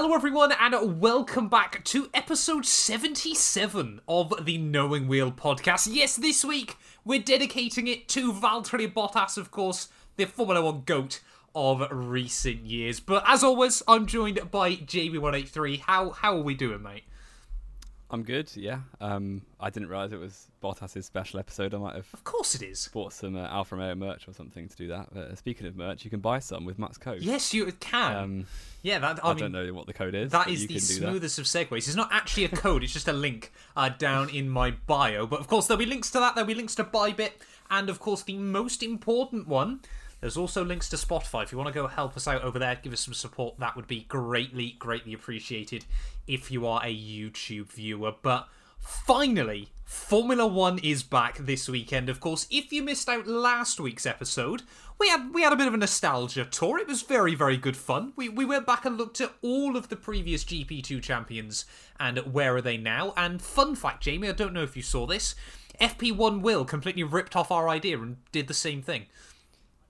Hello, everyone, and welcome back to episode 77 of the Knowing Wheel podcast. Yes, this week we're dedicating it to Valtteri Bottas, of course, the Formula One GOAT of recent years. But as always, I'm joined by JB183. How, how are we doing, mate? I'm good. Yeah. Um, I didn't realize it was Bottas's special episode. I might have Of course it is. bought some uh, Alfa Romeo merch or something to do that. But uh, speaking of merch, you can buy some with Matt's code. Yes, you can. Um, yeah, that, I, I, mean, don't know what the code is. That is the do that. smoothest of segues. It's not actually a code, it's just a link uh, down in my bio. But of course, there'll be links to that, there'll be links to Bybit, and of course, the most important one. There's also links to Spotify. If you want to go help us out over there, give us some support, that would be greatly, greatly appreciated if you are a YouTube viewer. But finally, Formula One is back this weekend. Of course, if you missed out last week's episode, we had we had a bit of a nostalgia tour. It was very very good fun. We we went back and looked at all of the previous GP2 champions and where are they now. And fun fact, Jamie, I don't know if you saw this. FP1 Will completely ripped off our idea and did the same thing.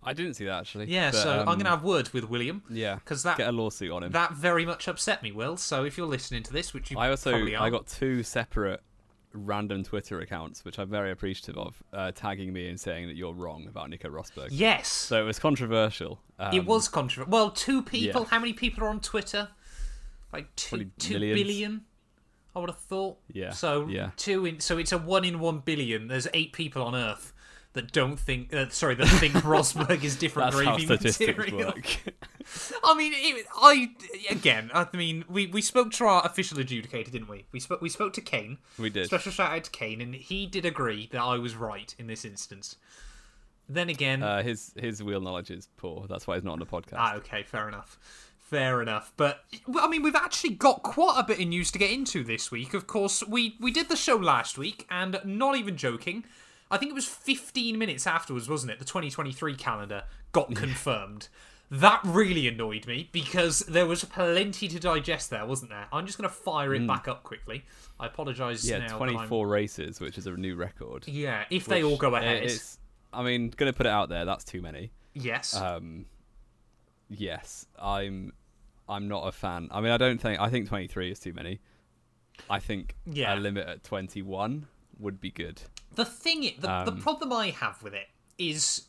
I didn't see that actually. Yeah, but, so I'm um, going to have words with William. yeah because that get a lawsuit on him. that very much upset me, Will. So if you're listening to this, which you I also probably are, I got two separate random Twitter accounts, which I'm very appreciative of, uh, tagging me and saying that you're wrong about Nico Rosberg. yes, So it was controversial. Um, it was controversial. Well, two people. yeah. How many people are on Twitter? Like two, Probably two millions. billion. I would have thought. Yeah, So yeah. two in. So it's a one in one billion. There's eight people on Earth that don't think. Uh, sorry, that think Rosberg is different That's how statistics material. work. I mean, it, I again. I mean, we, we spoke to our official adjudicator, didn't we? We spoke we spoke to Kane. we did. Special shout out to Kane, and he did agree that I was right in this instance. Then again, Uh, his his wheel knowledge is poor. That's why he's not on the podcast. ah, okay, fair enough, fair enough. But I mean, we've actually got quite a bit of news to get into this week. Of course, we we did the show last week, and not even joking, I think it was 15 minutes afterwards, wasn't it? The 2023 calendar got confirmed. That really annoyed me because there was plenty to digest there, wasn't there? I'm just going to fire it back up quickly. I apologise yeah, now. 24 races, which is a new record. Yeah, if they all go ahead. It's, I mean, gonna put it out there. That's too many. yes. Um, yes, I'm. I'm not a fan. I mean, I don't think. I think 23 is too many. I think Yeah. a limit at 21 would be good. The thing, the, the Um, problem I have with it is,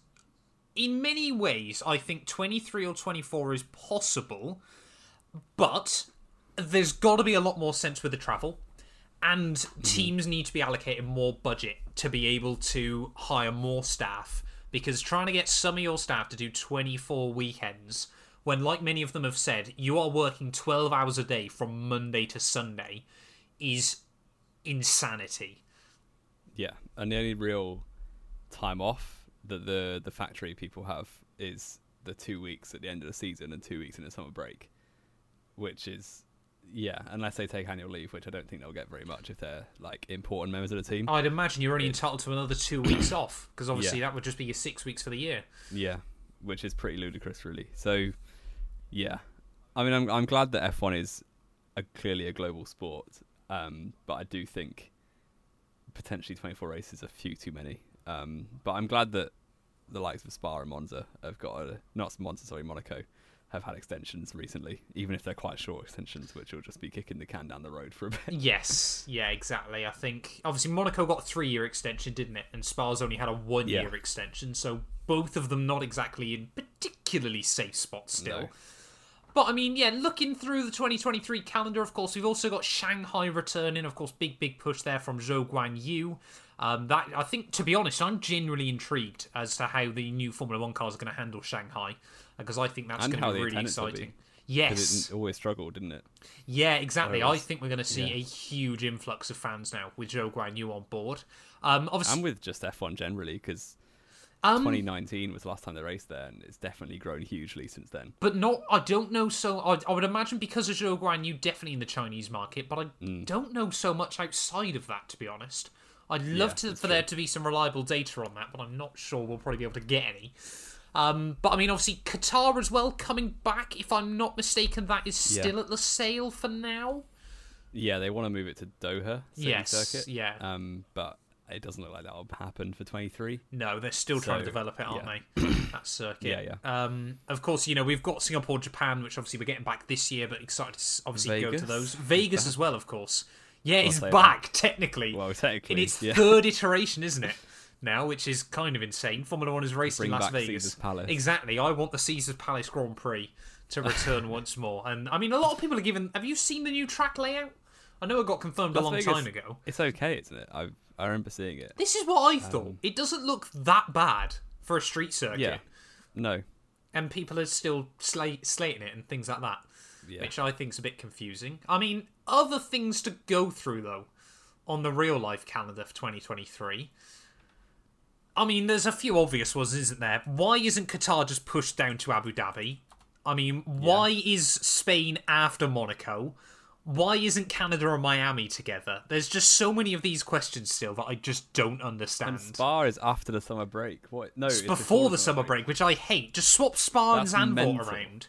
in many ways, I think 23 or 24 is possible, but there's got to be a lot more sense with the travel, and Mm-hmm. teams need to be allocated more budget to be able to hire more staff. Because trying to get some of your staff to do 24 weekends, when, like many of them have said, you are working 12 hours a day from Monday to Sunday, is insanity. Yeah, and the only real time off that the the factory people have is the two weeks at the end of the season and two weeks in the summer break, which is yeah, unless they take annual leave, which I don't think they'll get very much if they're like important members of the team. I'd imagine you're only entitled to another two weeks off because obviously Yeah. that would just be your six weeks for the year. Yeah, which is pretty ludicrous, really. So, yeah, I mean, I'm I'm glad that F1 is a, clearly a global sport, um, but I do think potentially 24 races are a few too many. Um, but I'm glad that the likes of Spa and Monza have got a, not Monza, sorry, Monaco have had extensions recently, even if they're quite short extensions, which will just be kicking the can down the road for a bit. Yes, yeah, exactly. I think obviously Monaco got a three year extension, didn't it? And Spa's only had a one year Yeah. extension, so both of them not exactly in particularly safe spots still. No. But I mean, yeah, looking through the 2023 calendar, of course, we've also got Shanghai returning. Of course, big, big push there from Zhou Guan Yu. Um, that I think, to be honest, I'm genuinely intrigued as to how the new Formula One cars are going to handle Shanghai because I think that's going to be really will be. exciting. Yes, it always struggled, didn't it? yeah, exactly. I think we're going to see yeah. a huge influx of fans now with Zhou Guan Yu on board. Um, obviously, And with just F1 generally, because um, 2019 was the last time they raced there, and it's definitely grown hugely since then. but not. I don't know. So I, I would imagine because of Zhou Guan Yu, definitely in the Chinese market. But I Mm. don't know so much outside of that, to be honest. I'd love Yeah, to for there to be some reliable data on that, but I'm not sure we'll probably be able to get any. Um, but I mean, obviously Qatar as well coming back. If I'm not mistaken, that is Yeah. still at Losail for now. Yeah, they want to move it to Doha city Yes, circuit. yeah. Um, but it doesn't look like that'll happen for 23. No, they're still trying to develop it, aren't yeah. they? That circuit. Yeah, yeah. Um, of course, you know we've got Singapore, Japan, which obviously we're getting back this year, but excited to obviously go to those. Vegas as well, of course. Yeah, it's back technically Well, technically. in its yeah. third iteration, isn't it? Now, which is kind of insane. Formula One is racing in Las Vegas. Caesar's Palace. Exactly. I want the Caesar's Palace Grand Prix to return once more. And I mean, a lot of people are given. Have you seen the new track layout? I know it got confirmed a long Vegas- time ago. It's okay, isn't it? I I remember seeing it. This is what I thought. it doesn't look that bad for a street circuit. Um, Yeah. No. And people are still sla- slating it and things like that, Yeah. which I think's a bit confusing. I mean, other things to go through though on the real life calendar for 2023. I mean, there's a few obvious ones, isn't there? Why isn't Qatar just pushed down to Abu Dhabi? I mean, why is Spain after Monaco? Why isn't Canada and Miami together? There's just so many of these questions still that I just don't understand. And Spa is after the summer break. What? No, It's it's before the summer break, which I hate. Just swap Spa and That's Zandvoort mental. around.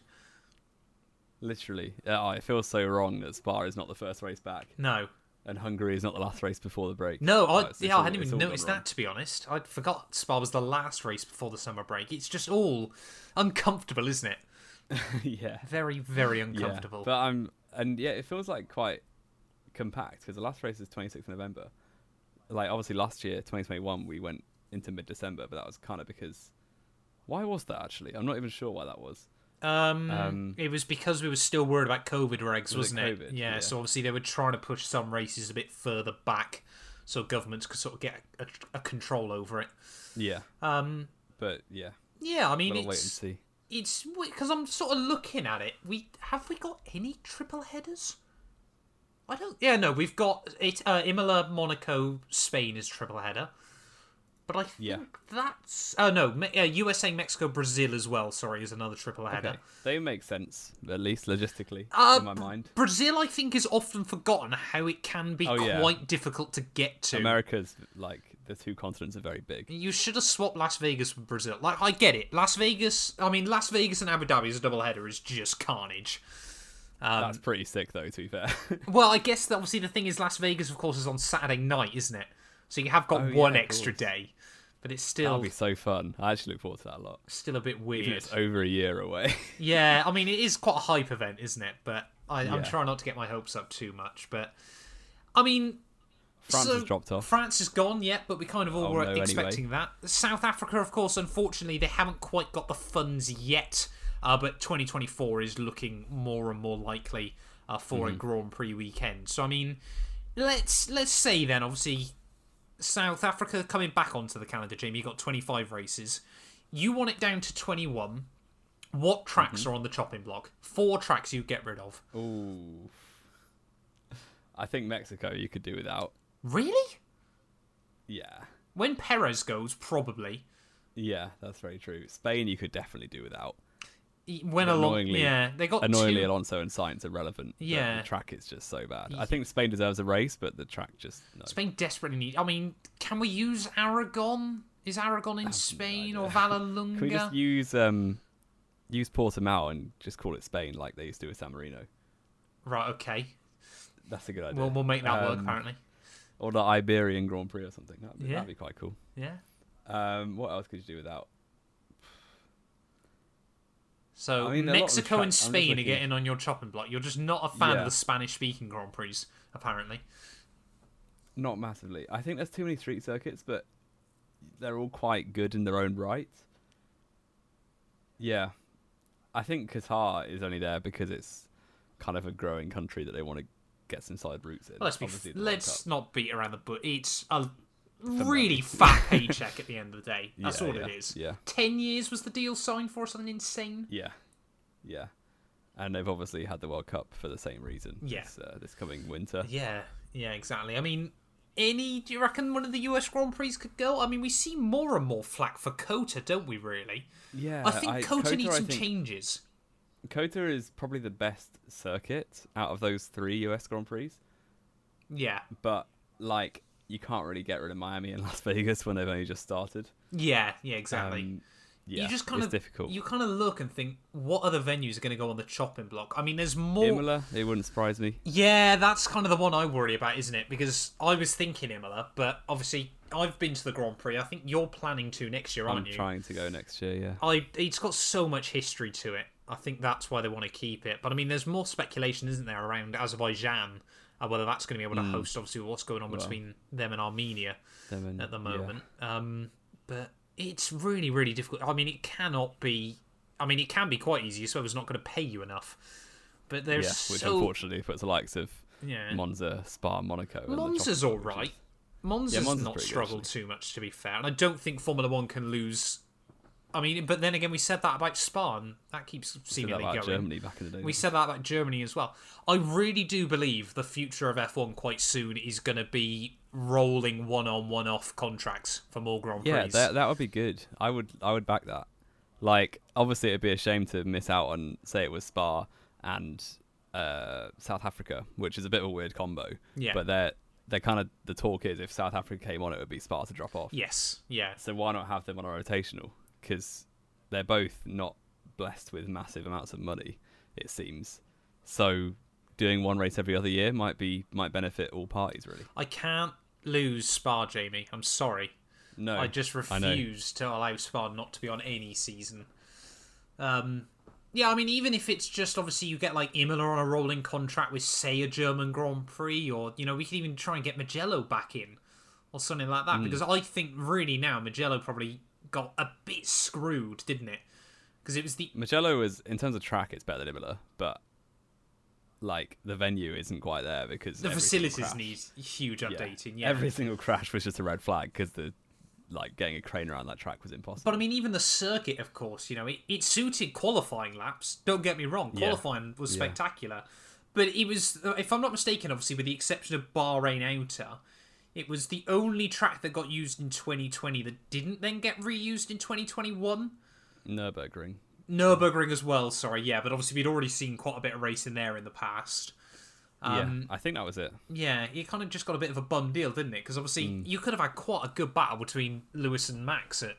Literally. Yeah, oh, it feels so wrong that Spa is not the first race back, No, and Hungary is not the last race before the break. no, I, Oh, it's- it's yeah, I hadn't even noticed that. To be honest, I forgot Spa was the last race before the summer break. It's just all uncomfortable, isn't it? yeah. Very, very Yeah. uncomfortable. But I'm, and yeah, it feels like quite compact because the last race is 26th November. Like obviously last year, 2021, we went into mid-December, but that was kind of because. Why was that actually? I'm not even sure why that was. Um, Um, it was because we were still worried about COVID regs, was wasn't it? COVID? Yeah, Yeah. So obviously they were trying to push some races a bit further back, so governments could sort of get a, a control over it. Yeah, Um, but yeah, yeah, I mean, we'll wait and see. It's because I'm sort of looking at it. We have we got any triple headers? I don't. Yeah, no, we've got it. Uh, Imola, Monaco, Spain is triple header. But I think Yeah. that's. Oh no, Me- uh, USA, Mexico, Brazil as well. Sorry, is another triple header. Okay. They make sense, at least logistically, Uh, in my mind. Brazil, I think, is often forgotten how it can be Oh, yeah. quite difficult to get to. America's like the two continents are very big. You should have swapped Las Vegas with Brazil. Like, I get it. Las Vegas, I mean, Las Vegas and Abu Dhabi as a double header is just carnage. Um, That's pretty sick, though. To be fair, Well, I guess that obviously the thing is Las Vegas, of course, is on Saturday night, isn't it? So you have got Oh, yeah, one extra day, but it's still. that'll be so fun. I actually look forward to that a lot. still a bit weird. if it's over a year away. Yeah, I mean it is quite a hype event, isn't it? But I, I'm Yeah. trying not to get my hopes up too much. But I mean, France so has dropped off. France is gone yet, but we kind of all Oh, were no, anyway. expecting that. South Africa, of course, unfortunately, they haven't quite got the funds yet. Uh, but 2024 is looking more and more likely uh, for Mm-hmm. a Grand Prix weekend. So I mean, let's let's say then, obviously, South Africa coming back onto the calendar. Jamie, you got 25 races. You want it down to 21. What tracks Mm-hmm. are on the chopping block? Four tracks you get rid of. Ooh. I think Mexico you could do without. Really? Yeah. When Perez goes, probably. Yeah, that's very true. Spain you could definitely do without. When Annoyingly- yeah, they got Annoyingly, two. Alonso and Sainz are relevant. Yeah. the track is just so bad. I think Spain deserves a race, but the track just no. Spain desperately need. I mean, can we use Aragon? Is Aragon in Spain or Vallelunga? Can we just use um use Portimao and just call it Spain like they used to with San Marino? Right. Okay. That's a good idea. We'll we'll make that work. Um, Apparently. Or the Iberian Grand Prix or something. That'd be, Yeah. that'd be quite cool. Yeah. Um, what else could you do without? So I mean, a lot of the Mexico I'm and Spain are getting on your chopping block. You're just not a fan of the Spanish-speaking Grand Prix, apparently. Not massively. I think there's too many street circuits, but they're all quite good in their own right. Yeah. I think Qatar is only there because it's kind of a growing country that they want to get some side routes in. Let's be. Obviously, let's not beat around the bush. It's a really fat paycheck at the end of the day. That's Yeah, all yeah, it is. Yeah. Ten years was the deal signed for something insane. Yeah. Yeah. And they've obviously had the World Cup for the same reason. Yeah. This, uh, this coming winter. Yeah, yeah, exactly. I mean, any? Do you reckon one of the US Grand Prix could go? I mean, we see more and more flack for Cota, don't we? Really? Yeah. I think Cota needs I some think- changes. Cota is probably the best circuit out of those three US Grand Prix. Yeah, But, like, you can't really get rid of Miami and Las Vegas when they've only just started. yeah, yeah, exactly. Um, yeah, you just kind it's of difficult. You kind of look and think, what other venues are going to go on the chopping block? I mean, there's more. Imola, it wouldn't surprise me. Yeah, that's kind of the one I worry about, isn't it? Because I was thinking Imola, but obviously I've been to the Grand Prix. I think you're planning to next year, aren't you? I'm trying to go next year. Yeah. I it's got so much history to it. I think that's why they want to keep it. But I mean, there's more speculation, isn't there, around Azerbaijan, uh, whether that's going to be able to Hmm. host. Obviously, what's going on between them and Armenia Them and- at the yeah. moment. Um, but it's really, really difficult. I mean, it cannot be. I mean, it can be quite easy. So it's not going to pay you enough. But there's Yeah, which so unfortunately puts the likes of yeah. Monza, Spa, Monaco. Monza's all which is- right. Monza's, Monza's not pretty good, struggled too much, to be fair. And I don't think Formula One can lose. I mean, but then again, we said that about Spa, and that keeps Said that about going. Germany back in the day. We said that about Germany as well. I really do believe the future of F1 quite soon is going to be rolling one on one off contracts for more Grand Prix. Yeah, that that would be good. I would I would back that. Like obviously it'd be a shame to miss out on say it was Spa and uh, South Africa, which is a bit of a weird combo. Yeah. But they're they're kind of the talk is if South Africa came on, it would be Spa to drop off. yes, yeah. So why not have them on a rotational? Because they're both not blessed with massive amounts of money, it seems. So doing one race every other year might be might benefit all parties really. I can't lose Spa, Jamie. I'm sorry. No, I just I refuse to allow Spa not to be on any season. Um, yeah, I mean, even if it's just obviously you get like Imola on a rolling contract with, say, a German Grand Prix, or you know, we could even try and get Mugello back in or something like that. Because I think really now Mugello probably got a bit screwed, didn't it? Because it was the Mugello was in terms of track, it's better than Imola, but like the venue isn't quite there because the facilities need huge updating. Yeah, every single crash was just a red flag because the like getting a crane around that track was impossible. But I mean, even the circuit, of course, you know, it, it suited qualifying laps. Don't get me wrong, Yeah. qualifying was Yeah. spectacular. But it was, if I'm not mistaken, obviously, with the exception of Bahrain Outer, it was the only track that got used in 2020 that didn't then get reused in 2021. Nurburgring. Nürburgring as well, sorry, yeah, but obviously we'd already seen quite a bit of racing there in the past. Um, yeah, I think that was it. yeah, it kind of just got a bit of a bum deal, didn't it? Because obviously Mm. you could have had quite a good battle between Lewis and Max at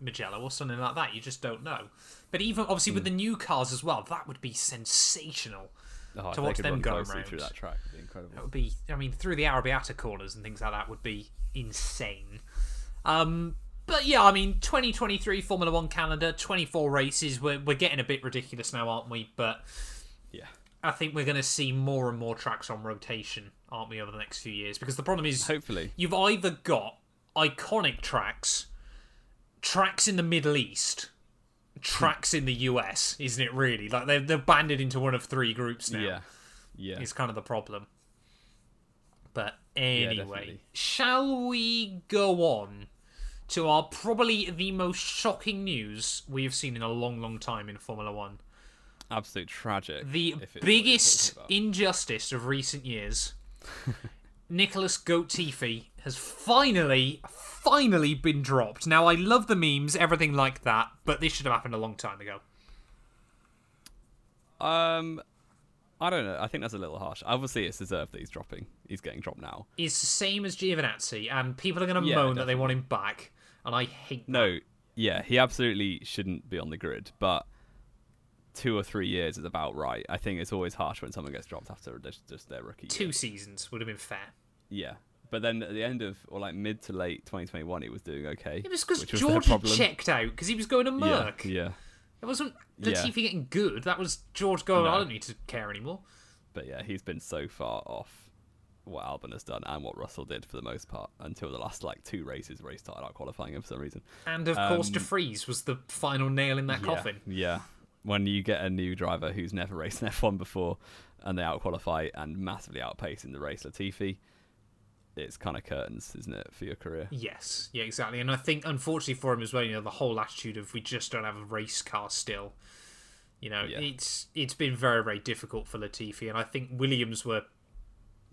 Mugello or something like that. You just don't know. But even obviously with the Mm. new cars as well, that would be sensational. Oh, to watch them go around. through that track, it'd be incredible. That would be, I mean, through the Arrabbiata corners and things like that would be insane. Um, but yeah, I mean, 2023 Formula One calendar, 24 races. We're we're getting a bit ridiculous now, aren't we? But Yeah, I think we're going to see more and more tracks on rotation, aren't we, over the next few years? Because the problem is, hopefully. you've either got iconic tracks, tracks in the Middle East, tracks in the US, isn't it? Really, like they're they're banded into one of three groups now. Yeah, yeah. is kind of the problem. But anyway, definitely. shall we go on to our probably the most shocking news we have seen in a long, long time in Formula One? Absolute tragic. The if it's what you're biggest injustice of recent years. Nicholas Goat-Tiffy has finally, finally been dropped. Now, I love the memes, everything like that, but this should have happened a long time ago. Um, I don't know. I think that's a little harsh. Obviously, it's deserved that he's dropping. He's getting dropped now. It's the same as Giovinazzi, and people are going to Yeah, moan that they want him back, and I hate that. No, yeah, he absolutely shouldn't be on the grid, but two or three years is about right. I think it's always harsh when someone gets dropped after just, just their rookie. two year. seasons would have been fair. Yeah. But then at the end of, or like mid to late 2021, he was doing okay. It was because George had checked out because he was going to Yeah, Merc. yeah. It wasn't Yeah. Latifi getting good. That was George going, I don't need to care anymore. But yeah, he's been so far off what Albon has done and what Russell did for the most part until the last like two races where he started out qualifying him for some reason. And of course, Um, De Vries was the final nail in that yeah, coffin. Yeah. When you get a new driver who's never raced an F1 before and they outqualify and massively outpace in the race Latifi, it's kind of curtains, isn't it, for your career? Yes, yeah, exactly. And I think, unfortunately for him as well, you know, the whole attitude of we just don't have a race car still. You know, Yeah. it's it's been very very difficult for Latifi, and I think Williams were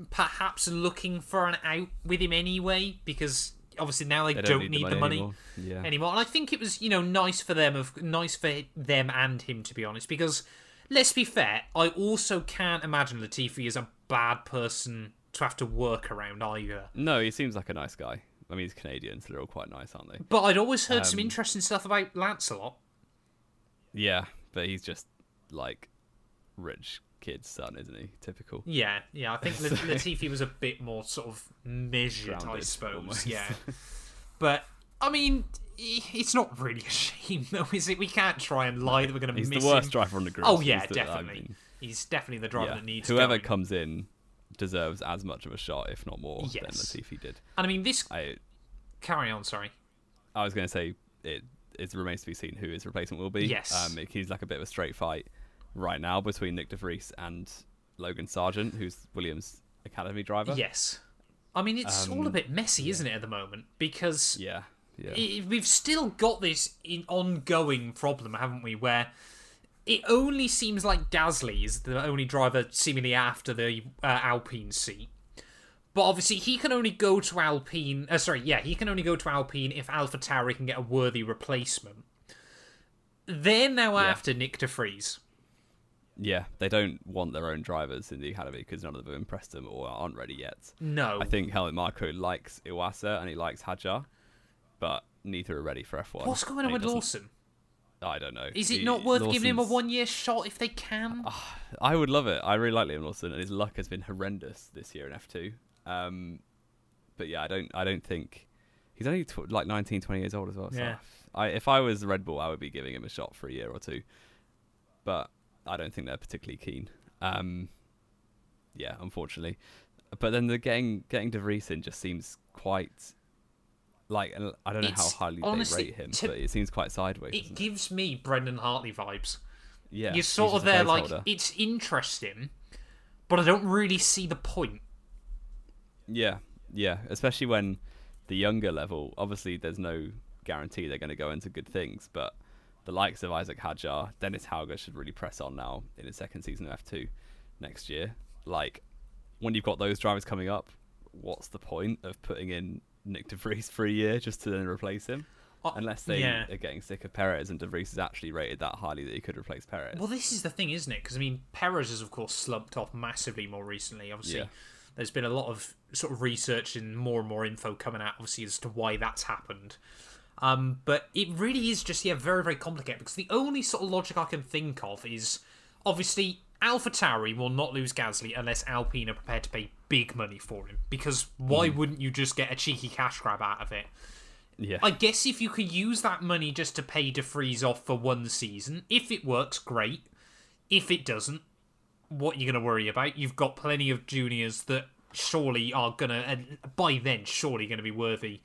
perhaps looking for an out with him anyway because obviously now they, They don't, need, the money, anymore. Yeah. anymore. And I think it was you know nice for them of nice for them and him to be honest because let's be fair, I also can't imagine Latifi is a bad person to have to work around either. No, he seems like a nice guy. I mean, he's Canadian, so they're all quite nice, aren't they? But I'd always heard some Um, interesting stuff about Lancelot. Yeah, but he's just like rich kid's son, isn't he? Typical. Yeah, yeah. I think La- Latifi was a bit more sort of measured, I suppose. almost. Yeah, but I mean, it's not really a shame, though, is it? We can't try and lie that we're going to miss. He's the worst him. driver on the grid. Oh yeah, He's the- I definitely. mean, He's definitely the driver yeah. that needs Whoever going. comes in deserves as much of a shot, if not more, than Yes. Latifi did. And I mean, this. I Carry on. Sorry. I was going to say it it remains to be seen who his replacement will be. Yes. Um, it like a bit of a straight fight right now between Nick De Vries and Logan Sargent, who's Williams' academy driver. Yes. I mean, it's all a Um, bit messy, isn't it, at the moment? Because Yeah. Yeah. i we've still got this in ongoing problem, haven't we? Where it only seems like Gasly is the only driver seemingly after the uh, Alpine seat. But obviously, he can only go to Alpine. Uh, sorry, yeah, he can only go to Alpine if AlphaTauri can get a worthy replacement. They're now Yeah. after Nick De Vries. Yeah, they don't want their own drivers in the academy because none of them have impressed them or aren't ready yet. No, I think Helmut Marko likes Iwasa and he likes Hadjar, but neither are ready for F1. what's going on with Lawson? I don't know. Is it He- not worth giving him a one-year shot if they can? I would love it. I really like Liam Lawson, and his luck has been horrendous this year in F2. Um, but yeah, I don't. I don't think he's only tw- like 19, 20 years old as well. So Yeah. I, if I was Red Bull, I would be giving him a shot for a year or two. But I don't think they're particularly keen. Um, yeah, unfortunately. But then the getting getting De Vries in just seems quite like I don't know It's- how highly honestly, they rate him, to- but it seems quite sideways. it gives me Brendan Hartley vibes. Yeah, You're sort of there, like it's interesting, but I don't really see the point. Yeah, yeah, especially when the younger level, obviously there's no guarantee they're going to go into good things, but the likes of Isaac Hadjar, Dennis Hauger should really press on now in his second season of F2 next year. Like, when you've got those drivers coming up, what's the point of putting in Nick De Vries for a year just to then replace him? Uh, Unless they yeah. are getting sick of Perez and De Vries is actually rated that highly that he could replace Perez. Well, this is the thing, isn't it? Because I mean, Perez has of course slumped off massively more recently. Obviously, Yeah. there's been a lot of sort of research and more and more info coming out, obviously, as to why that's happened. Um, but it really is just yeah, very very complicated because the only sort of logic I can think of is obviously Alpha Tauri will not lose Gasly unless Alpine are prepared to pay big money for him. Because why hmm. wouldn't you just get a cheeky cash grab out of it? yeah, I guess if you could use that money just to pay De Vries off for one season, if it works, great. If it doesn't, what are you going to worry about? You've got plenty of juniors that surely are going to, and by then, surely going to be worthy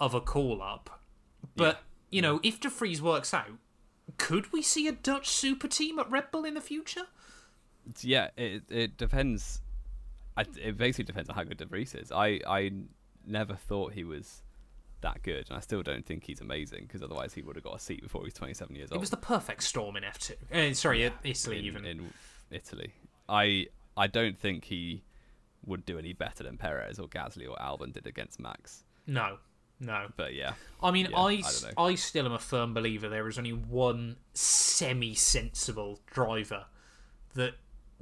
of a call up. But, you know, if De Vries works out, could we see a Dutch super team at Red Bull in the future? yeah, it it depends. I, it basically depends on how good De Vries is. I I never thought he was that good, and I still don't think he's amazing because otherwise he would have got a seat before he was 27 years old. It was the perfect storm in F2. Uh, sorry, uh, Italy in, even. in Italy. I I don't think he would do any better than Perez or Gasly or Albon did against Max. No, no. But yeah, I mean, Yeah, I, I. I still am a firm believer there is only one semi sensible driver that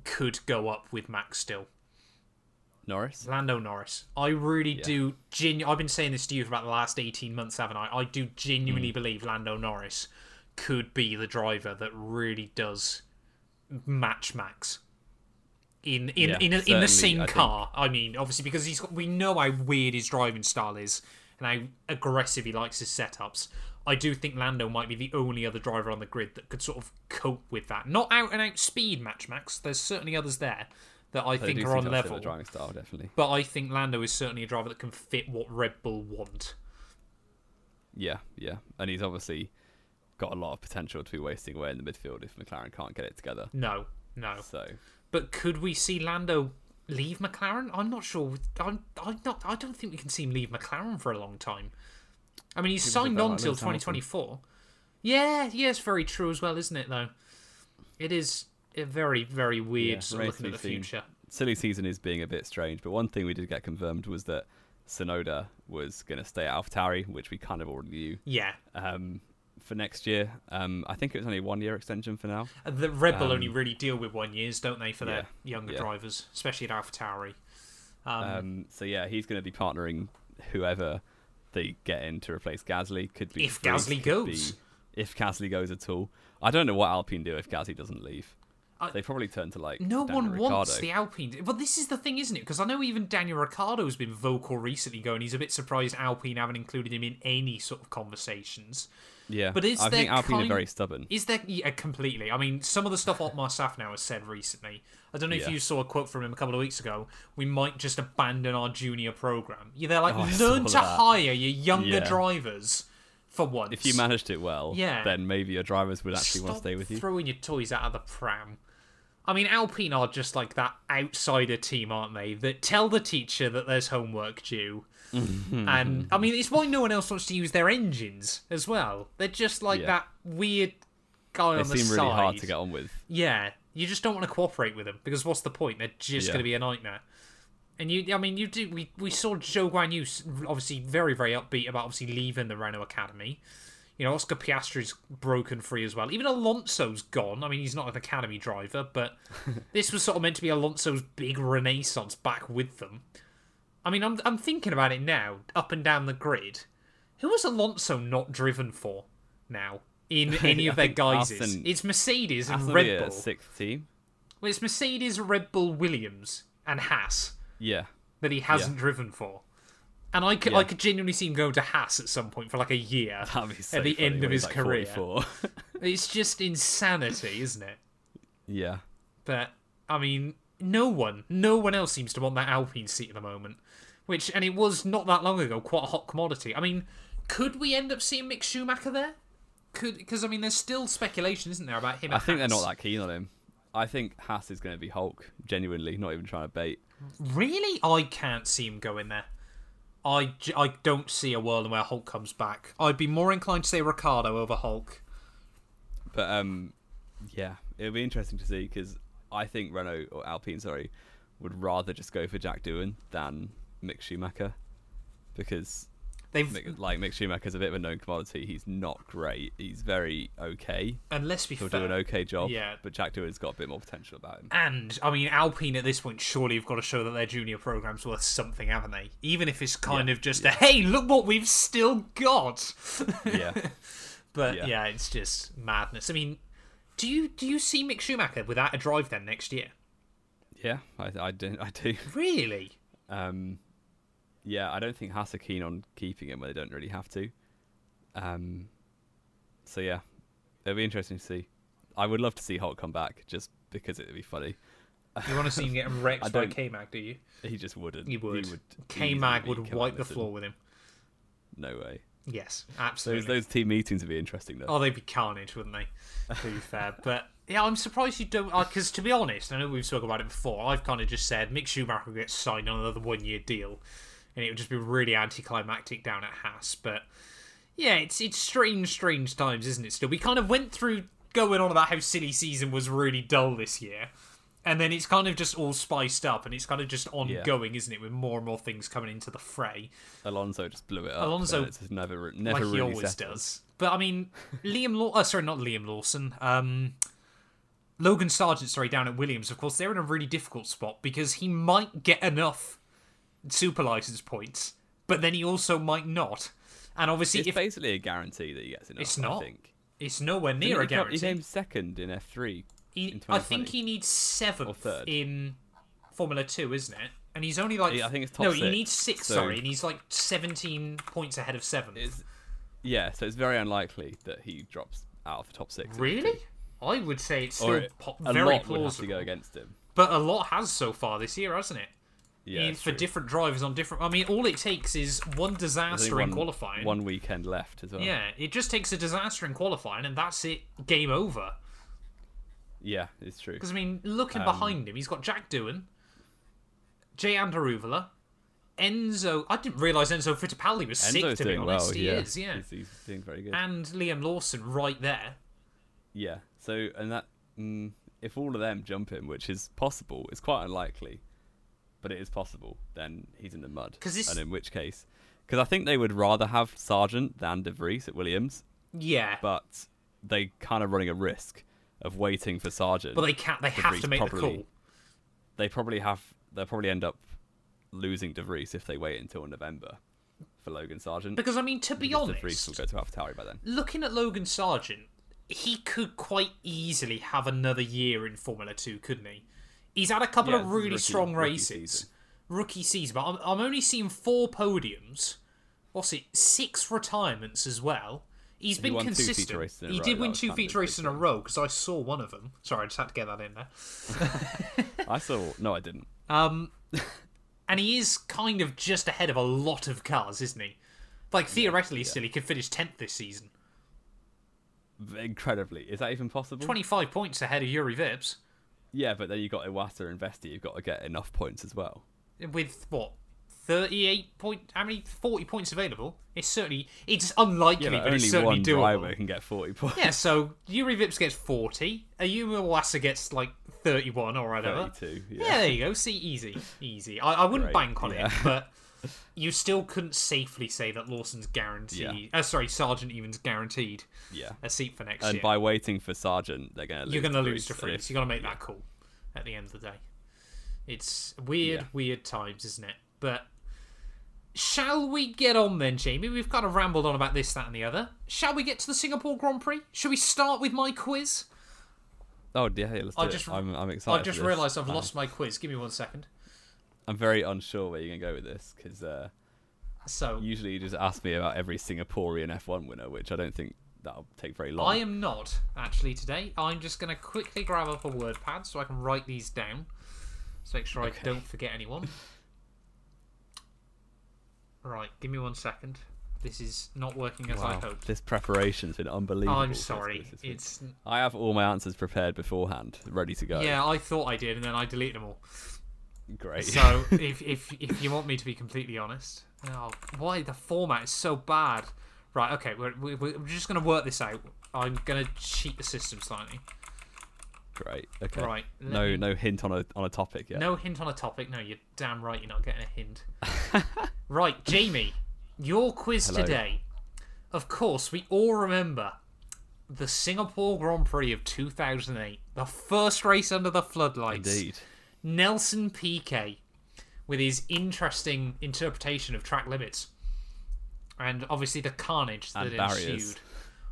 could go up with Max still. Norris. Lando Norris. I really Yeah. do. Genu- I've been saying this to you for about the last 18 months, haven't I? I do genuinely mm. believe Lando Norris could be the driver that really does match Max. In in Yeah, in, a, in the same I think- car, I mean, obviously because he's got, we know how weird his driving style is and how aggressive he likes his setups. I do think Lando might be the only other driver on the grid that could sort of cope with that. Not out and out speed match Max. There's certainly others there that I think are on level. driving style, definitely. But I think Lando is certainly a driver that can fit what Red Bull want. Yeah, yeah, and he's obviously got a lot of potential to be wasting away in the midfield if McLaren can't get it together. No, no. So But could we see Lando leave McLaren? I'm not sure. I'm, I'm not. I don't think we can see him leave McLaren for a long time. I mean, he's People signed on till Lewis Hamilton. 2024. Yeah, yeah, it's very true as well, isn't it? Though it is very, very weird Yeah, looking at the future. silly season is being a bit strange, but one thing we did get confirmed was that Tsunoda was going to stay at AlphaTauri, which we kind of already knew. Yeah, Um, for next year, um, I think it was only one-year extension for now. The Red Bull Um, only really deal with one years, don't they, for their younger yeah. drivers, especially at AlphaTauri. Um, Um, so yeah, he's going to be partnering whoever they get in to replace Gasly. Could be If Gasly goes. be- if Gasly goes at all, I don't know what Alpine do if Gasly doesn't leave. They probably turn to like No Daniel one wants the Alpine. But this is the thing, isn't it? Because I know even Daniel Ricciardo's been vocal recently, going he's a bit surprised Alpine haven't included him in any sort of conversations. Yeah, But is I there think Alpine kind- are very stubborn. Is there yeah, completely? I mean, some of the stuff Otmar Szafnauer has said recently. I don't know if Yeah. you saw a quote from him a couple of weeks ago. We might just abandon our junior program. Yeah, they're like Oh, learn to that. hire your younger Yeah. drivers for once. If you managed it well, Yeah. then maybe your drivers would actually Stop want to stay with you. Throwing your toys out of the pram. I mean, Alpine are just like that outsider team, aren't they? That tell the teacher that there's homework due. and I mean, it's why no one else wants to use their engines as well. They're just like Yeah. that weird guy They on the seem side. really hard to get on with. Yeah, you just don't want to cooperate with them because what's the point? They're just Yeah. going to be a nightmare. And you, I mean, you do. We we saw Zhou Guan Yu obviously very very upbeat about obviously leaving the Renault Academy. You know, Oscar Piastri's broken free as well. Even Alonso's gone. I mean, he's not an academy driver, but this was sort of meant to be Alonso's big renaissance back with them. I mean, I'm I'm thinking about it now, up and down the grid. Who has Alonso not driven for now in any of their guises? Aston- it's Mercedes and Aston Red Bull. sixth team. Well, it's Mercedes, Red Bull, Williams, and Haas Yeah, that he hasn't driven for. And I could, Yeah. I could genuinely see him going to Haas at some point for like a year so at the end of his like career. 44. It's just insanity, isn't it? yeah, But I mean, no one, no one else seems to want that Alpine seat at the moment. Which, and it was not that long ago, quite a hot commodity. I mean, could we end up seeing Mick Schumacher there? Could because I mean, there's still speculation, isn't there, about him? I think they're not that keen on him. I think Haas is going to be Hulk. Genuinely, not even trying to bait. Really, I can't see him going there. I, I don't see a world where Hulk comes back. I'd be more inclined to say Ricciardo over Hulk. But um, yeah, it'll be interesting to see because I think Renault or Alpine, sorry, would rather just go for Jack Doohan than Mick Schumacher because They've like Mick Schumacher's a bit of a known commodity. He's not great. He's very okay. and let's be He'll fair. do an okay job. Yeah. But Jack Doohan's got a bit more potential about him. And I mean, Alpine at this point surely have got to show that their junior program's worth something, haven't they? Even if it's kind Yeah, of just a hey, look what we've still got. Yeah. But Yeah. yeah. it's just madness. I mean, do you do you see Mick Schumacher without a drive then next year? Yeah, I, I, do, I do. Really? Um, yeah, I don't think Haas are keen on keeping him where they don't really have to. Um, so yeah, it'll be interesting to see. I would love to see Hulk come back just because it'd be funny. You want to see him get wrecked by K Mag, do you? He just wouldn't. He would. K easily Mag would wipe the floor with him. No way. Yes, absolutely. those team meetings would be interesting though. Oh, they'd be carnage, wouldn't they? To be fair, but yeah, I'm surprised you don't. Because to be honest, I know we've spoken about it before. I've kind of just said Mick Schumacher gets signed on another one-year deal, and it would just be really anticlimactic down at Haas. But yeah, it's it's strange, strange times, isn't it? Still, we kind of went through going on about how silly season was really dull this year. And then it's kind of just all spiced up, and it's kind of just ongoing, isn't it? With more and more things coming into the fray. Alonso just blew it up. Alonso- it's never never like really he always settled. does. But I mean, Liam Law, uh, sorry, not Liam Lawson. Um, Logan Sargent, sorry, down at Williams. Of course, they're in a really difficult spot because he might get enough super license points, but then he also might not. And obviously, It's if basically a guarantee that he gets enough. It's not. I think. it's nowhere near a come- He guarantee, came second in F three. I think he needs Or seventh third. in Formula Two, isn't it? And he's only like Yeah, I think it's top no, he needs six. so- Sorry, and he's like seventeen points ahead of seventh. Yeah, so it's very unlikely that he drops out of the top six. Really? I would say it's still Or po- a very have to go against him. But a lot has so far this year, hasn't it? Yeah, In- for true. different drivers on different. I mean, all it takes is one disaster in qualifying. One weekend left as well. Yeah, it just takes a disaster in qualifying, and that's it. Game over. Yeah, it's true. Because I mean, looking Um, behind him, he's got Jack Doohan, Jehan Daruvala, Enzo. I didn't realize Enzo Fittipaldi was sick. Enzo's To be honest, well. he yeah, is. Yeah, He's, he's doing very good. and Liam Lawson right there. Yeah. So and that mm, if all of them jump in, which is possible, it's quite unlikely, but it is possible. Then he's in the mud. this- And in which case, because I think they would rather have Sargent than De Vries at Williams, Yeah, but they kind of running a risk of waiting for Sargent. but they can't. They have to make the probably- call. They probably have. They'll probably end up losing De Vries if they wait until November for Logan Sargent. Because I mean, to be because De Vries honest, will go to AlphaTauri by then. looking at Logan Sargent, he could quite easily have another year in Formula Two, couldn't he? He's had a couple Yeah, of really rookie- strong rookie races, season. rookie season. But I'm, I'm only seeing four podiums. What's it? Six retirements as well. He's been won consistent. races in a he row, did win two feature races in a row because I saw one of them. Sorry, I just had to get that in there. I saw. No, I didn't. Um, and he is kind of just ahead of a lot of cars, isn't he? Like theoretically, still he could finish tenth this season. Incredibly, is that even possible? Twenty-five points ahead of Juri Vips Yeah, but then you've got Iwata and Vesti. You've got to get enough points as well. with what thirty-eight point? How many? Forty points available. It's certainly it's unlikely, Yeah, but but only it's certainly one doable. driver can get forty points. Yeah, so Juri Vips gets forty. Ayumu Iwasa gets like thirty-one or whatever. Thirty-two. Yeah, Yeah. there you go. See, easy, easy. I, I wouldn't Great, bank on yeah. it, but you still couldn't safely say that Lawson's guaranteed. Uh, sorry, Sargent Even's guaranteed Yeah. a seat for next And year. And by waiting for Sargent, they're going to lose. You're going to to lose De Vries. You've got to make that call at the end of the day. It's weird, Yeah. weird times, isn't it? But shall we get on then, Jamie? We've kind of rambled on about this, that, and the other. Shall we get to the Singapore Grand Prix? Shall we start with my quiz? Oh yeah, yeah let's do I it. just- I'm, I'm excited. I've just realised I've I'm- lost my quiz. Give me one second. I'm very unsure where you're going to go with this because uh, So, usually you just ask me about every Singaporean F1 winner, which I don't think that'll take very long. I am not actually today. I'm just going to quickly grab up a word pad so I can write these down. So make sure I don't forget anyone. Right, give me one second. This is not working as I Wow, hoped. This preparation's been unbelievable. I'm this sorry. this. It's I have all my answers prepared beforehand, ready to go. yeah, I thought I did, and then I deleted them all. Great. So if if if you want me to be completely honest, oh, why the format is so bad? Right, okay, we're we're, we're just gonna work this out. I'm gonna cheat the system slightly. Great. Okay. Right, No, me- no hint on a on a topic yet. No hint on a topic. No, you're damn right. You're not getting a hint. right, Jamie, your quiz Hello. today. Of course, we all remember the Singapore Grand Prix of 2008, the first race under the floodlights. Indeed. Nelson Piquet with his interesting interpretation of track limits. And obviously the carnage that ensued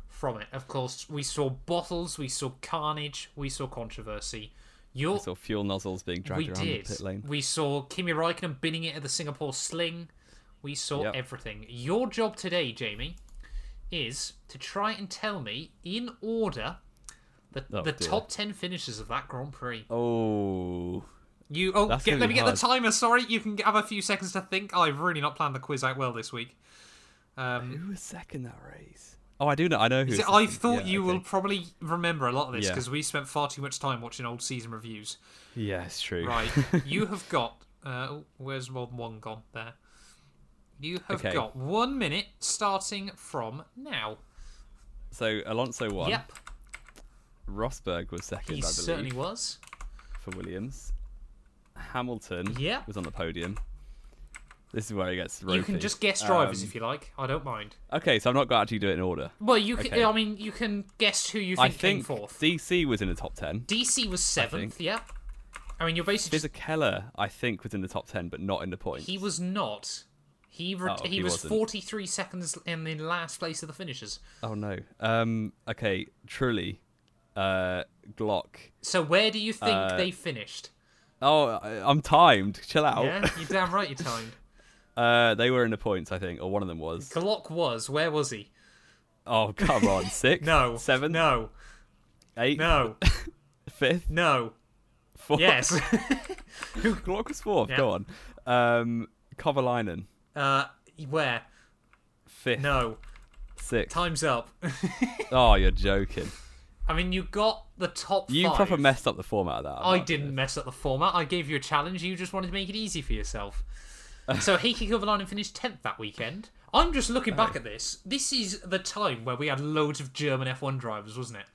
from it. Of course, we saw bottles, we saw carnage, we saw controversy. Your I saw fuel nozzles being dragged we around did. the pit lane. We saw Kimi Raikkonen binning it at the Singapore Sling. We saw Yep. everything. Your job today, Jamie, is to try and tell me in order the, Oh, the dear. top ten finishes of that Grand Prix. Oh, You oh, get, gonna let be me get the timer. Sorry, you can have a few seconds to think. I've really not planned the quiz out well this week. Um, who was second that race? Oh, I do know. I know who. is it- I thought Yeah, you okay. will probably remember a lot of this Yeah. because we spent far too much time watching old season reviews. Yeah, it's true. Right, you have got. Uh, oh, where's World One gone? There. You have Okay. got one minute starting from now. So Alonso won. Yep, Rosberg was second, he I believe, certainly was. for Williams. Hamilton Yep. was on the podium. This is where it gets ropey. You can just guess drivers Um, if you like. I don't mind. Okay, so I'm not going to actually do it in order. Well, you can. okay. I mean, you can guess who you think, I came think fourth. DC was in the top ten. DC was seventh. Yeah. I mean, you're basically just Keller, I think, was in the top ten, but not in the points. He was not. He re- Oh, he, he was wasn't. 43 seconds in the last place of the finishers. Oh no. Um. Okay. Truly. Uh. Glock. So where do you think Uh, they finished? Oh, I'm timed. Chill out. Yeah, you're damn right. You're timed. Uh. They were in the points, I think, or one of them was. Glock was. Where was he? Oh, come on. Six. No. Seven. No. Eight. No. Fifth. No. Fourth. Yes. Glock was fourth. Yeah. Go on. Um. Kovalainen. uh, where? Fifth. No. Six. Time's up. Oh, you're joking. I mean, you got the top You five. proper messed up the format of that. I'm I didn't mess up the format. I gave you a challenge. You just wanted to make it easy for yourself. so Kovalainen finished tenth that weekend. I'm just looking back at this. This is the time where we had loads of German F1 drivers, wasn't it?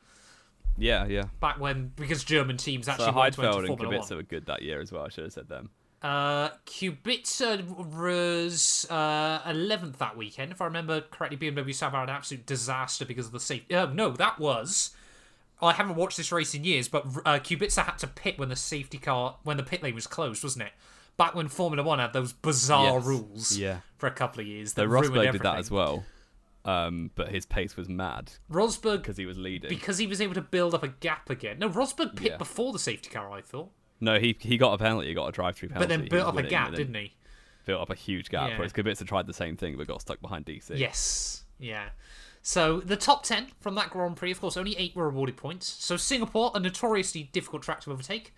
Yeah, yeah. Back when because German teams So actually to enter Heidfeld and Formula Kubica One. were good that year as well. I should have said them. Uh, Kubica was uh, 11th that weekend, if I remember correctly. BMW Sauber had an absolute disaster because of the safety. Uh, no, that was. I haven't watched this race in years, but uh, Kubica had to pit when the safety car when the pit lane was closed, wasn't it? Back when Formula One had those bizarre Yes. rules Yeah. for a couple of years. So That ruined Rosberg did that as well. um, but his pace was mad Rosberg because he was leading. because he was able to build up a gap again. No, Rosberg pit Yeah. before the safety car, I thought, no, he he got a penalty. He got a drive-through penalty. but then built up a gap, didn't he? Built up a huge gap. Yeah. Whereas Kubica tried the same thing, but got stuck behind DC. Yes, yeah. So the top ten from that Grand Prix, of course, only eight were awarded points. So Singapore, a notoriously difficult track to overtake.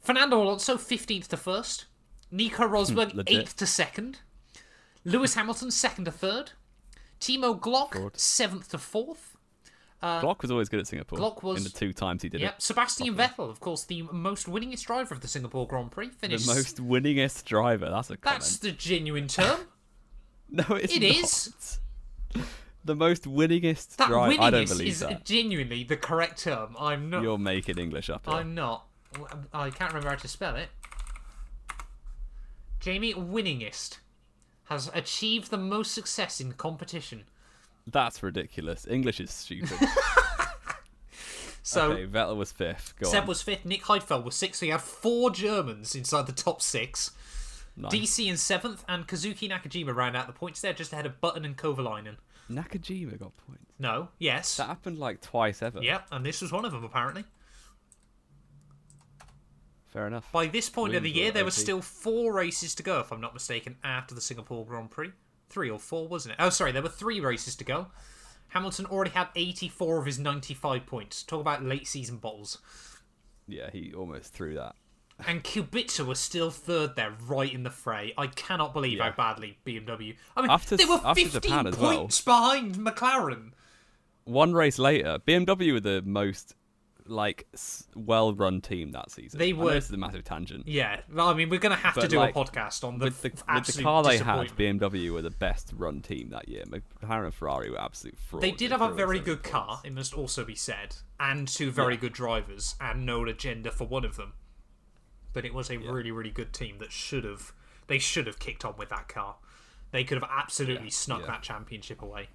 Fernando Alonso, fifteenth to first. Nico Rosberg, Hmm, eighth to second. Lewis Hamilton, second to third. Timo Glock, Fraud. seventh to fourth. Glock was always good at Singapore. Glock was- in the two times he did it. Yep, it. Sebastian Vettel, of course, the most winningest driver of the Singapore Grand Prix, The most winningest driver. That's a comment. That's the genuine term. No, it's It not. is. The most winningest That driver. I don't winningest believe is that. genuinely the correct term. I'm not. You're making English up. Here. I'm not. I can't remember how to spell it. Jamie winningest has achieved the most success in competition. That's ridiculous. English is stupid. So okay, Vettel was fifth. Go Seb on. was fifth, Nick Heidfeld was sixth. So he had four Germans inside the top six. Nice. DC in seventh, and Kazuki Nakajima ran out the points there, just ahead of Button and Kovalainen. Nakajima got points. No, yes, That happened like twice ever. yep, and this was one of them apparently. Fair enough. By this point of the year, were there were still four races to go, if I'm not mistaken, after the Singapore Grand Prix. Three or four, wasn't it? Oh, sorry, there were three races to go. Hamilton already had 84 of his 95 points. Talk about late season bottles. Yeah, he almost threw that. And Kubica was still third there, right in the fray. I cannot believe how badly BMW. I mean, After- they were after 15 Japan as well. points behind McLaren. One race later, BMW were the most like well-run team that season. They were- this is a massive tangent. Yeah, well, I mean, we're going to have to do like, a podcast on the, with the, with the car they had. BMW were the best run team that year. McLaren and Ferrari were absolute frauds. They did have a very good many car, it must also be said, and two very Yeah. good drivers, and no agenda for one of them. But it was a really, really good team that should have they should have kicked on with that car. They could have absolutely Yeah, snuck yeah. that championship away.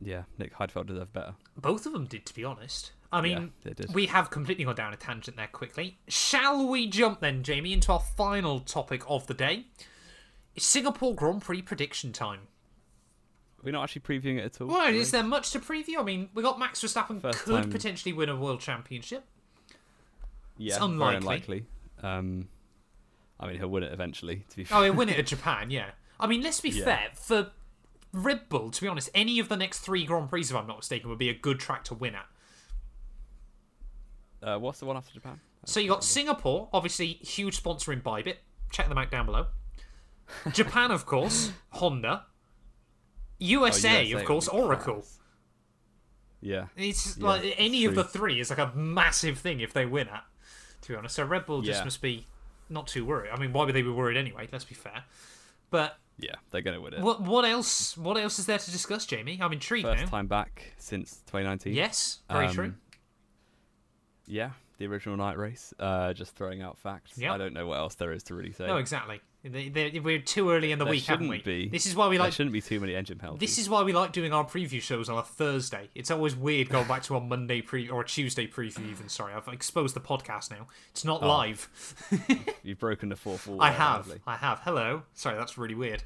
Yeah, Nick Heidfeld deserved better. Both of them did, to be honest. I mean, we have completely gone down a tangent there quickly. Shall we jump then, Jamie, into our final topic of the day? Singapore Grand Prix prediction time. We're not actually previewing it at all. Well, is there much to preview? I mean, we got Max Verstappen First could time- potentially win a world championship. Yeah, it's unlikely. Unlikely. Um, I mean, he'll win it eventually. To be fair. Oh, he'll win it at Japan, yeah. I mean, let's be Yeah. fair. For Red Bull, to be honest, any of the next three Grand Prix, if I'm not mistaken, would be a good track to win at. Uh, what's the one after Japan? So you got Singapore, obviously huge sponsor in Bybit. Check them out down below. Japan, of course, Honda. USA, Oh, USA of course, Oracle. class. Yeah, It's Yeah, like any of the three is like a massive thing if they win at. To be honest, so Red Bull just Yeah. must be not too worried. I mean, why would they be worried anyway? Let's be fair. But yeah, they're gonna win it. what what else? What else is there to discuss, Jamie? I'm intrigued First now. time back since 2019. Yes, very Um, true. Yeah, the original night race. Uh, just throwing out facts. Yep. I don't know what else there is to really say. No, exactly. They, they, we're too early in the there week, haven't we? shouldn't be. This is why we there like. shouldn't be too many engine penalties. This is why we like doing our preview shows on a Thursday. It's always weird going back to a Monday pre or a Tuesday preview. Even sorry, I've exposed the podcast now. It's not Oh. live. You've broken the fourth wall. I have. badly. I have. Hello. Sorry, that's really weird.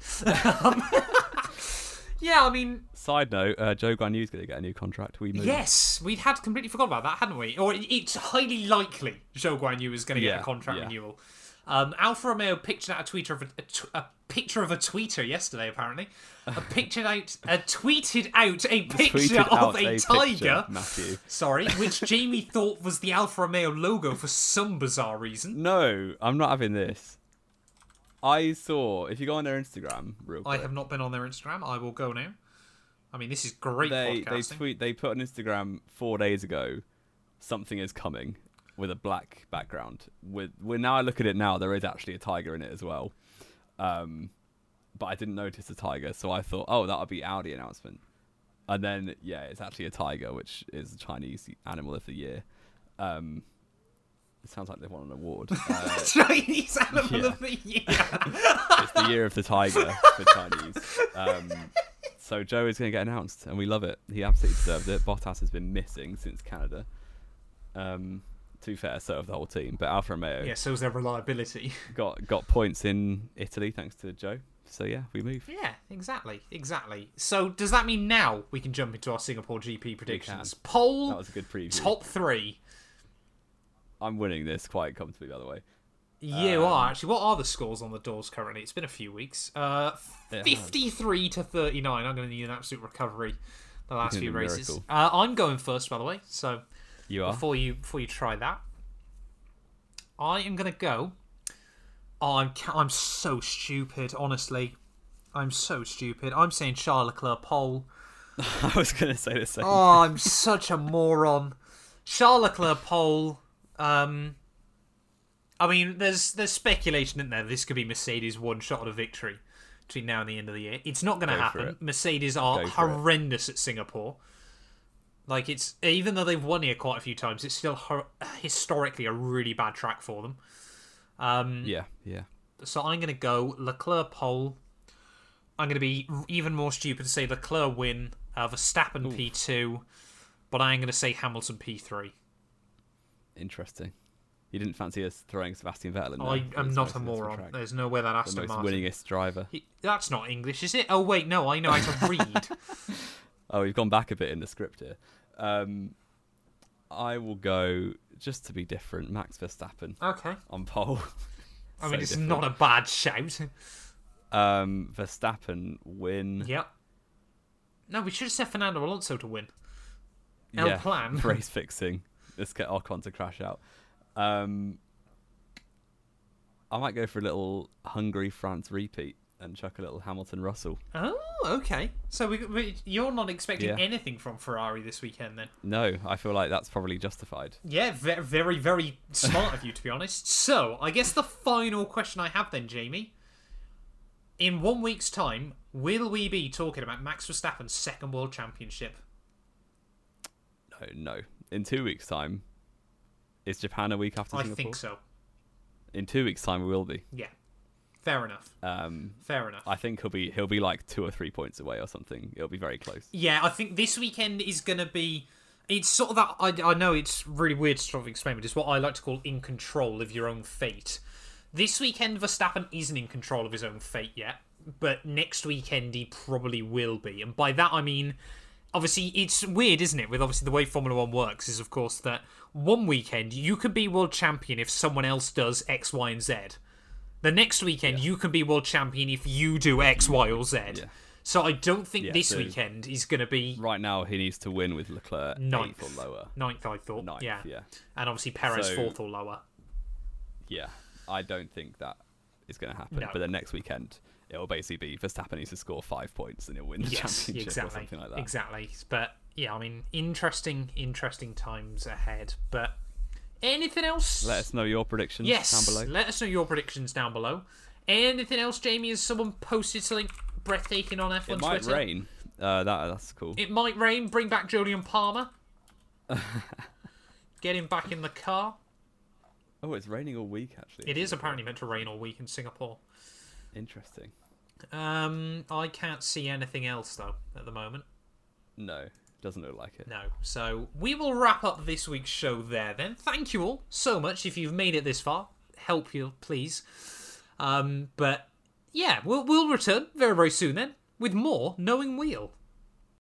Um, yeah, I mean, Side note: uh, Zhou Yu's going to get a new contract. We moved. yes, we had completely forgot about that, hadn't we? Or it's highly likely Zhou Guan Yu is going to get Yeah, a contract yeah. renewal. Um, Alfa Romeo pictured out a tweeter of a, a, tw- a picture of a tweeter yesterday. Apparently, a pictured out, a tweeted out a picture of a, a tiger. picture, Matthew. Sorry, which Jamie thought was the Alfa Romeo logo for some bizarre reason. No, I'm not having this. I saw if you go on their Instagram real quick. I have not been on their Instagram. I will go now. I mean, this is great they they tweet they put on Instagram four days ago, something is coming with a black background. With when now I look at it now, there is actually a tiger in it as well. Um, but I didn't notice the tiger, so I thought, oh, that'll be Audi announcement. And then yeah, it's actually a tiger, which is the Chinese animal of the year. Um, it sounds like they've won an award. Uh, Chinese animal Yeah. of the year. it's the year of the tiger for Chinese. Um, so Zhou is going to get announced, and we love it. He absolutely deserved it. Bottas has been missing since Canada. Um, to be fair, so have the whole team. But Alfa Romeo yeah, so is their reliability. got got points in Italy thanks to Zhou. so yeah, we move. Yeah, exactly, exactly. So does that mean now we can jump into our Singapore GP predictions? Poll That was a good preview. top three. I'm winning this quite comfortably, by the way. You Um, are actually. What are the scores on the doors currently? It's been a few weeks. Uh, fifty-three to thirty-nine. I'm going to need an absolute recovery. The last few races. Uh, I'm going first, by the way. So You are. before you before you try that, I am going to go. Oh, I'm ca- I'm so stupid. Honestly, I'm so stupid. I'm saying Charles Leclerc pole. I was going to say the same. Oh, I'm such a moron. Charles Leclerc pole. Um, I mean, there's there's speculation in there. This could be Mercedes' one shot at a victory between now and the end of the year. It's not going to Go happen. Mercedes are Go horrendous at Singapore. Like it's even though they've won here quite a few times, it's still historically a really bad track for them. Um, Yeah, yeah. so I'm going to go Leclerc pole. I'm going to be even more stupid to say Leclerc win, uh, Verstappen P2, but I'm going to say Hamilton P3. Interesting. You didn't fancy us throwing Sebastian Vettel in there? I am not a moron. There's no way that Aston The most Martin. winningest driver. He- That's not English, is it? Oh wait, no, I know how to read. Oh, we've gone back a bit in the script here. Um, I will go just to be different. Max Verstappen okay. on pole. I mean, it's different. not a bad shout. Um, Verstappen win. yep. No, we should have said Fernando Alonso to win. El yeah, plan. race fixing. Let's get Ocon to crash out. Um, I might go for a little Hungary France repeat and chuck a little Hamilton Russell. Oh, okay. So we, we, you're not expecting Yeah. anything from Ferrari this weekend, then? No, I feel like that's probably justified. Yeah, very, very, very smart of you, to be honest. So, I guess the final question I have then, Jamie. In one week's time, will we be talking about Max Verstappen's second world championship? No, no. In two weeks' time, is Japan a week after I Singapore? think so. In two weeks' time, we will be. Yeah. Fair enough. Um, Fair enough. I think he'll be he'll be like two or three points away or something. It'll be very close. Yeah, I think this weekend is going to be. It's sort of that. I, I know it's really weird to sort of explain, but it's what I like to call in control of your own fate. This weekend, Verstappen isn't in control of his own fate yet, but next weekend he probably will be. And by that I mean, obviously, it's weird, isn't it? With obviously the way Formula One works, is of course that one weekend you could be world champion if someone else does X, Y, and Z. The next weekend you can be world champion if you do X, Y, or Z. Yeah. So I don't think Yeah, this so- weekend is going to be Right now, he needs to win with Leclerc Ninth. eighth or lower. ninth, I thought. Ninth, yeah. yeah. And obviously Perez So- fourth or lower. Yeah, I don't think that is going to happen. No. But then next weekend, it'll basically be Verstappen needs to score five points and he'll win the Yes, championship or exactly. something like that. Exactly. But yeah, I mean, interesting, interesting times ahead. But anything else? Let us know your predictions yes. down below. Let us know your predictions down below. Anything else, Jamie? Has someone posted something breathtaking on F1 it might Twitter? rain. Uh, that that's cool. It might rain. Bring back Jolyon Palmer. Get him back in the car. Oh, it's raining all week actually. It is apparently meant to rain all week in Singapore. interesting. Um, I can't see anything else though at the moment. No, doesn't look like it. No. So we will wrap up this week's show there then. Thank you all so much if you've made it this far. Help you, please. Um, but yeah, we'll we'll return very very soon then with more knowing wheel.